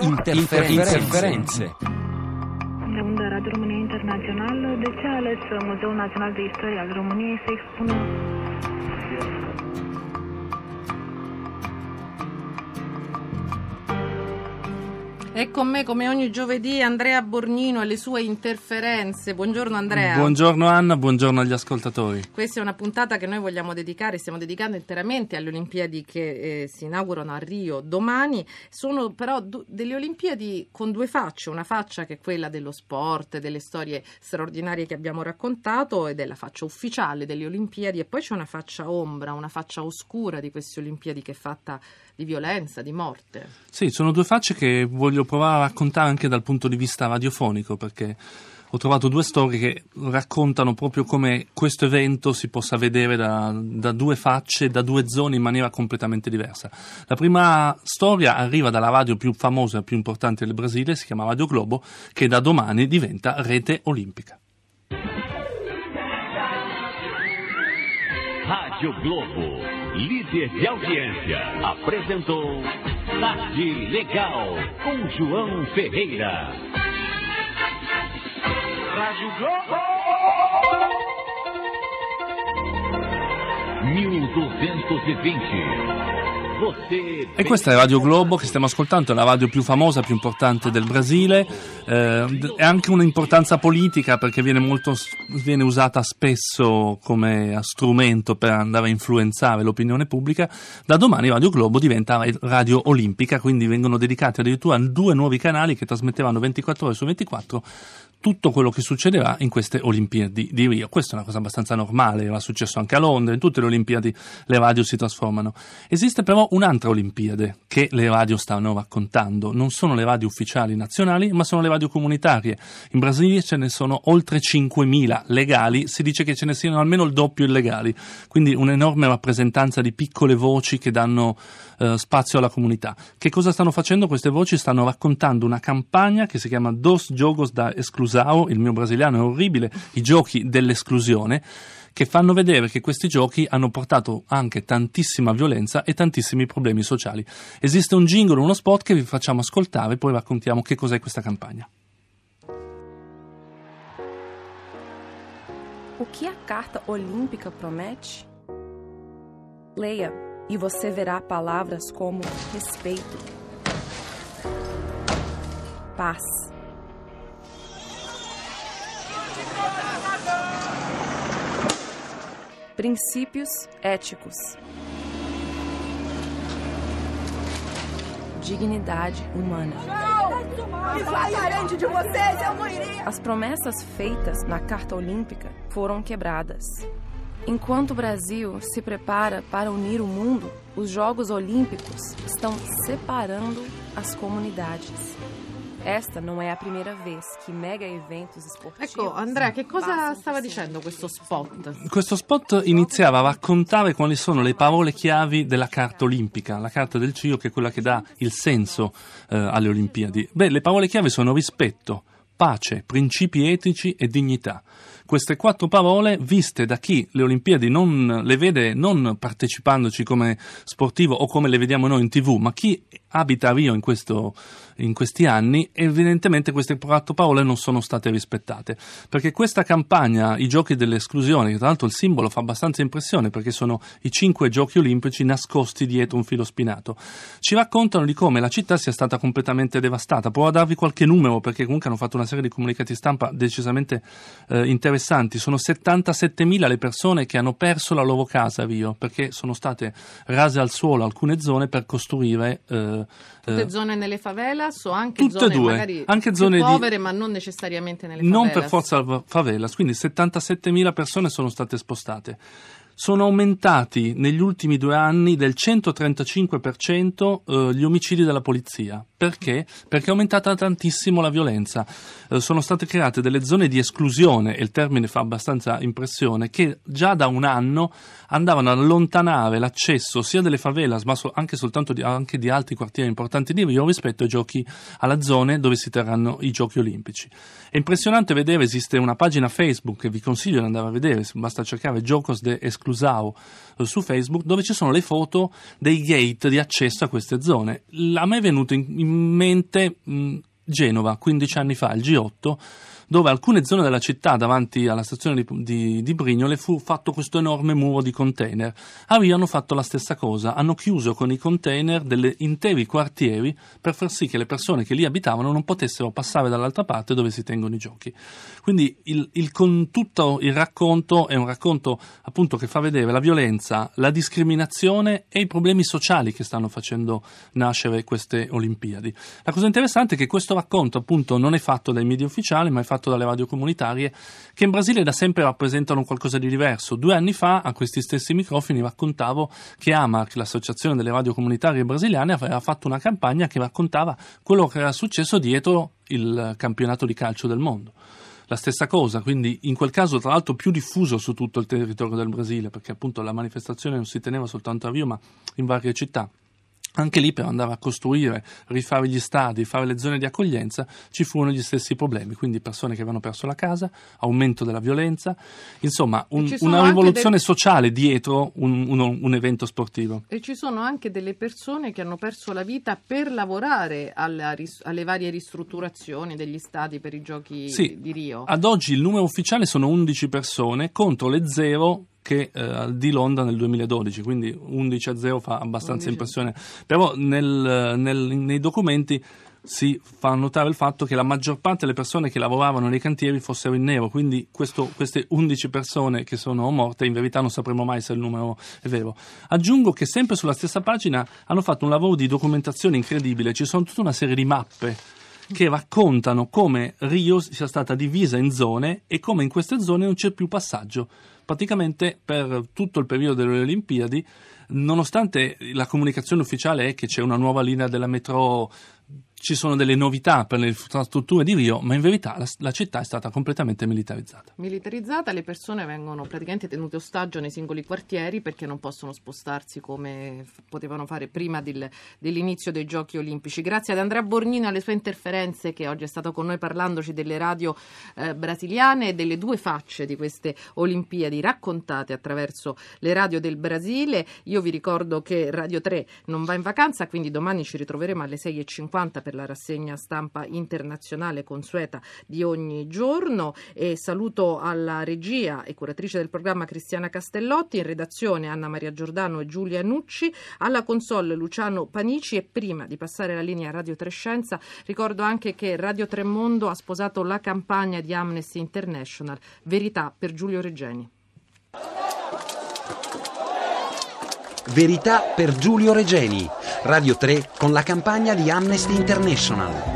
interferențe. interferențe. De România Internațional, de ce ales Muzeul Național de Istorie al României să expună È con me come ogni giovedì Andrea Bornino e le sue interferenze. Buongiorno Andrea. Buongiorno Anna, buongiorno agli ascoltatori. Questa è una puntata che noi vogliamo dedicare, stiamo dedicando interamente alle Olimpiadi che eh, si inaugurano a Rio domani. Sono però du- delle Olimpiadi con due facce, una faccia che è quella dello sport, delle storie straordinarie che abbiamo raccontato ed è la faccia ufficiale delle Olimpiadi e poi c'è una faccia ombra, una faccia oscura di queste Olimpiadi che è fatta di violenza, di morte. Sì, sono due facce che voglio provare a raccontare anche dal punto di vista radiofonico, perché ho trovato due storie che raccontano proprio come questo evento si possa vedere da, da, due facce, da due zone in maniera completamente diversa. La prima storia arriva dalla radio più famosa e più importante del Brasile, si chiama Radio Globo, che da domani diventa rete olimpica. Rádio Globo, líder de audiência, apresentou Tarde Legal com João Ferreira. Rádio Globo 1220. E questa è Radio Globo che stiamo ascoltando, è la radio più famosa, più importante del Brasile, eh, è anche un'importanza politica perché viene, molto, viene usata spesso come strumento per andare a influenzare l'opinione pubblica. Da domani Radio Globo diventa Radio Olimpica, quindi vengono dedicati addirittura due nuovi canali che trasmettevano 24 ore su 24 tutto quello che succederà in queste Olimpiadi di Rio. Questa è una cosa abbastanza normale, era successo anche a Londra, in tutte le Olimpiadi le radio si trasformano. Esiste però un'altra Olimpiade che le radio stanno raccontando, non sono le radio ufficiali nazionali, ma sono le radio comunitarie. In Brasile ce ne sono oltre 5.000 legali, si dice che ce ne siano almeno il doppio illegali, quindi un'enorme rappresentanza di piccole voci che danno eh, spazio alla comunità. Che cosa stanno facendo queste voci? Stanno raccontando una campagna che si chiama Dos Jogos da Exclusao, il mio brasiliano è orribile, i giochi dell'esclusione che fanno vedere che questi giochi hanno portato anche tantissima violenza e tantissimi problemi sociali. Esiste un jingle, uno spot che vi facciamo ascoltare poi raccontiamo che cos'è questa campagna. O que a Carta Olímpica promete? Leia e você verá palavras como respeito, paz. Princípios éticos. Dignidade humana. de vocês. As promessas feitas na Carta Olímpica foram quebradas. Enquanto o Brasil se prepara para unir o mundo, os Jogos Olímpicos estão separando as comunidades. Esta non è la prima vez che mega eventos sportivi. Ecco, Andrea, che cosa stava dicendo questo spot? Questo spot iniziava a raccontare quali sono le parole chiavi della carta olimpica, la carta del CIO che è quella che dà il senso eh, alle Olimpiadi. Beh, le parole chiavi sono rispetto, pace, principi etici e dignità queste quattro parole viste da chi le Olimpiadi non le vede non partecipandoci come sportivo o come le vediamo noi in tv, ma chi abita a Rio in, questo, in questi anni, evidentemente queste quattro parole non sono state rispettate. Perché questa campagna, i giochi dell'esclusione, che tra l'altro il simbolo fa abbastanza impressione perché sono i cinque giochi olimpici nascosti dietro un filo spinato, ci raccontano di come la città sia stata completamente devastata. Provo a darvi qualche numero perché comunque hanno fatto una serie di comunicati stampa decisamente eh, interessanti interessanti, sono 77.000 le persone che hanno perso la loro casa a Rio perché sono state rase al suolo alcune zone per costruire... Eh, tutte eh, zone nelle favelas o anche tutte zone due, magari anche zone povere di, ma non necessariamente nelle favelas? Non per forza favelas, quindi 77.000 persone sono state spostate sono aumentati negli ultimi due anni del 135% eh, gli omicidi della polizia. Perché? Perché è aumentata tantissimo la violenza. Eh, sono state create delle zone di esclusione, e il termine fa abbastanza impressione, che già da un anno andavano ad allontanare l'accesso sia delle favelas, ma anche di, anche di altri quartieri importanti di Rio rispetto ai giochi, alla zone dove si terranno i giochi olimpici. È impressionante vedere, esiste una pagina Facebook che vi consiglio di andare a vedere, basta cercare Giocos de Esclusione Clusau eh, su Facebook dove ci sono le foto dei gate di accesso a queste zone. A me è venuto in, mente Genova 15 anni fa, il G8 dove alcune zone della città davanti alla stazione di, di, di Brignole fu fatto questo enorme muro di container. A Rio hanno fatto la stessa cosa, hanno chiuso con i container delle interi quartieri per far sì che le persone che lì abitavano non potessero passare dall'altra parte dove si tengono i giochi. Quindi il, il, con tutto il racconto è un racconto appunto che fa vedere la violenza, la discriminazione e i problemi sociali che stanno facendo nascere queste Olimpiadi. La cosa interessante è che questo racconto appunto non è fatto dai media ufficiali ma è fatto fatto dalle radio comunitarie, che in Brasile da sempre rappresentano qualcosa di diverso. Due anni fa a questi stessi microfoni raccontavo che AMAC, l'associazione delle radio comunitarie brasiliane, aveva fatto una campagna che raccontava quello che era successo dietro il campionato di calcio del mondo la stessa cosa, quindi in quel caso tra l'altro più diffuso su tutto il territorio del Brasile, perché appunto la manifestazione non si teneva soltanto a Rio ma in varie città. Anche lì per andare a costruire, rifare gli stadi, fare le zone di accoglienza, ci furono gli stessi problemi, quindi persone che avevano perso la casa, aumento della violenza, insomma un, una rivoluzione del... sociale dietro un, un, un, evento sportivo. E ci sono anche delle persone che hanno perso la vita per lavorare alla, alle varie ristrutturazioni degli stadi per i giochi sì, di Rio. Ad oggi il numero ufficiale sono 11 persone contro le zero che eh, di Londra nel 2012, quindi 11 a 0 fa abbastanza 11. impressione. Però nel, nel, nei documenti si fa notare il fatto che la maggior parte delle persone che lavoravano nei cantieri fossero in nero, quindi questo, queste 11 persone che sono morte in verità non sapremo mai se il numero è vero. Aggiungo che sempre sulla stessa pagina hanno fatto un lavoro di documentazione incredibile, ci sono tutta una serie di mappe che raccontano come Rio sia stata divisa in zone e come in queste zone non c'è più passaggio. Praticamente per tutto il periodo delle Olimpiadi, nonostante la comunicazione ufficiale è che c'è una nuova linea della metro ci sono delle novità per le infrastrutture di Rio, ma in verità la, la, città è stata completamente militarizzata. Militarizzata, le persone vengono praticamente tenute ostaggio nei singoli quartieri perché non possono spostarsi come potevano fare prima del, dell'inizio dei giochi olimpici. Grazie ad Andrea Borgnino e alle sue interferenze che oggi è stato con noi parlandoci delle radio eh, brasiliane e delle due facce di queste Olimpiadi raccontate attraverso le radio del Brasile. Io vi ricordo che Radio 3 non va in vacanza, quindi domani ci ritroveremo alle 6.50 per la rassegna stampa internazionale consueta di ogni giorno e saluto alla regia e curatrice del programma Cristiana Castellotti, in redazione Anna Maria Giordano e Giulia Nucci, alla console Luciano Panici e prima di passare la linea Radio Trescenza ricordo anche che Radio Tremondo ha sposato la campagna di Amnesty International Verità per Giulio Reggeni. Verità per Giulio Regeni, Radio 3 con la campagna di Amnesty International.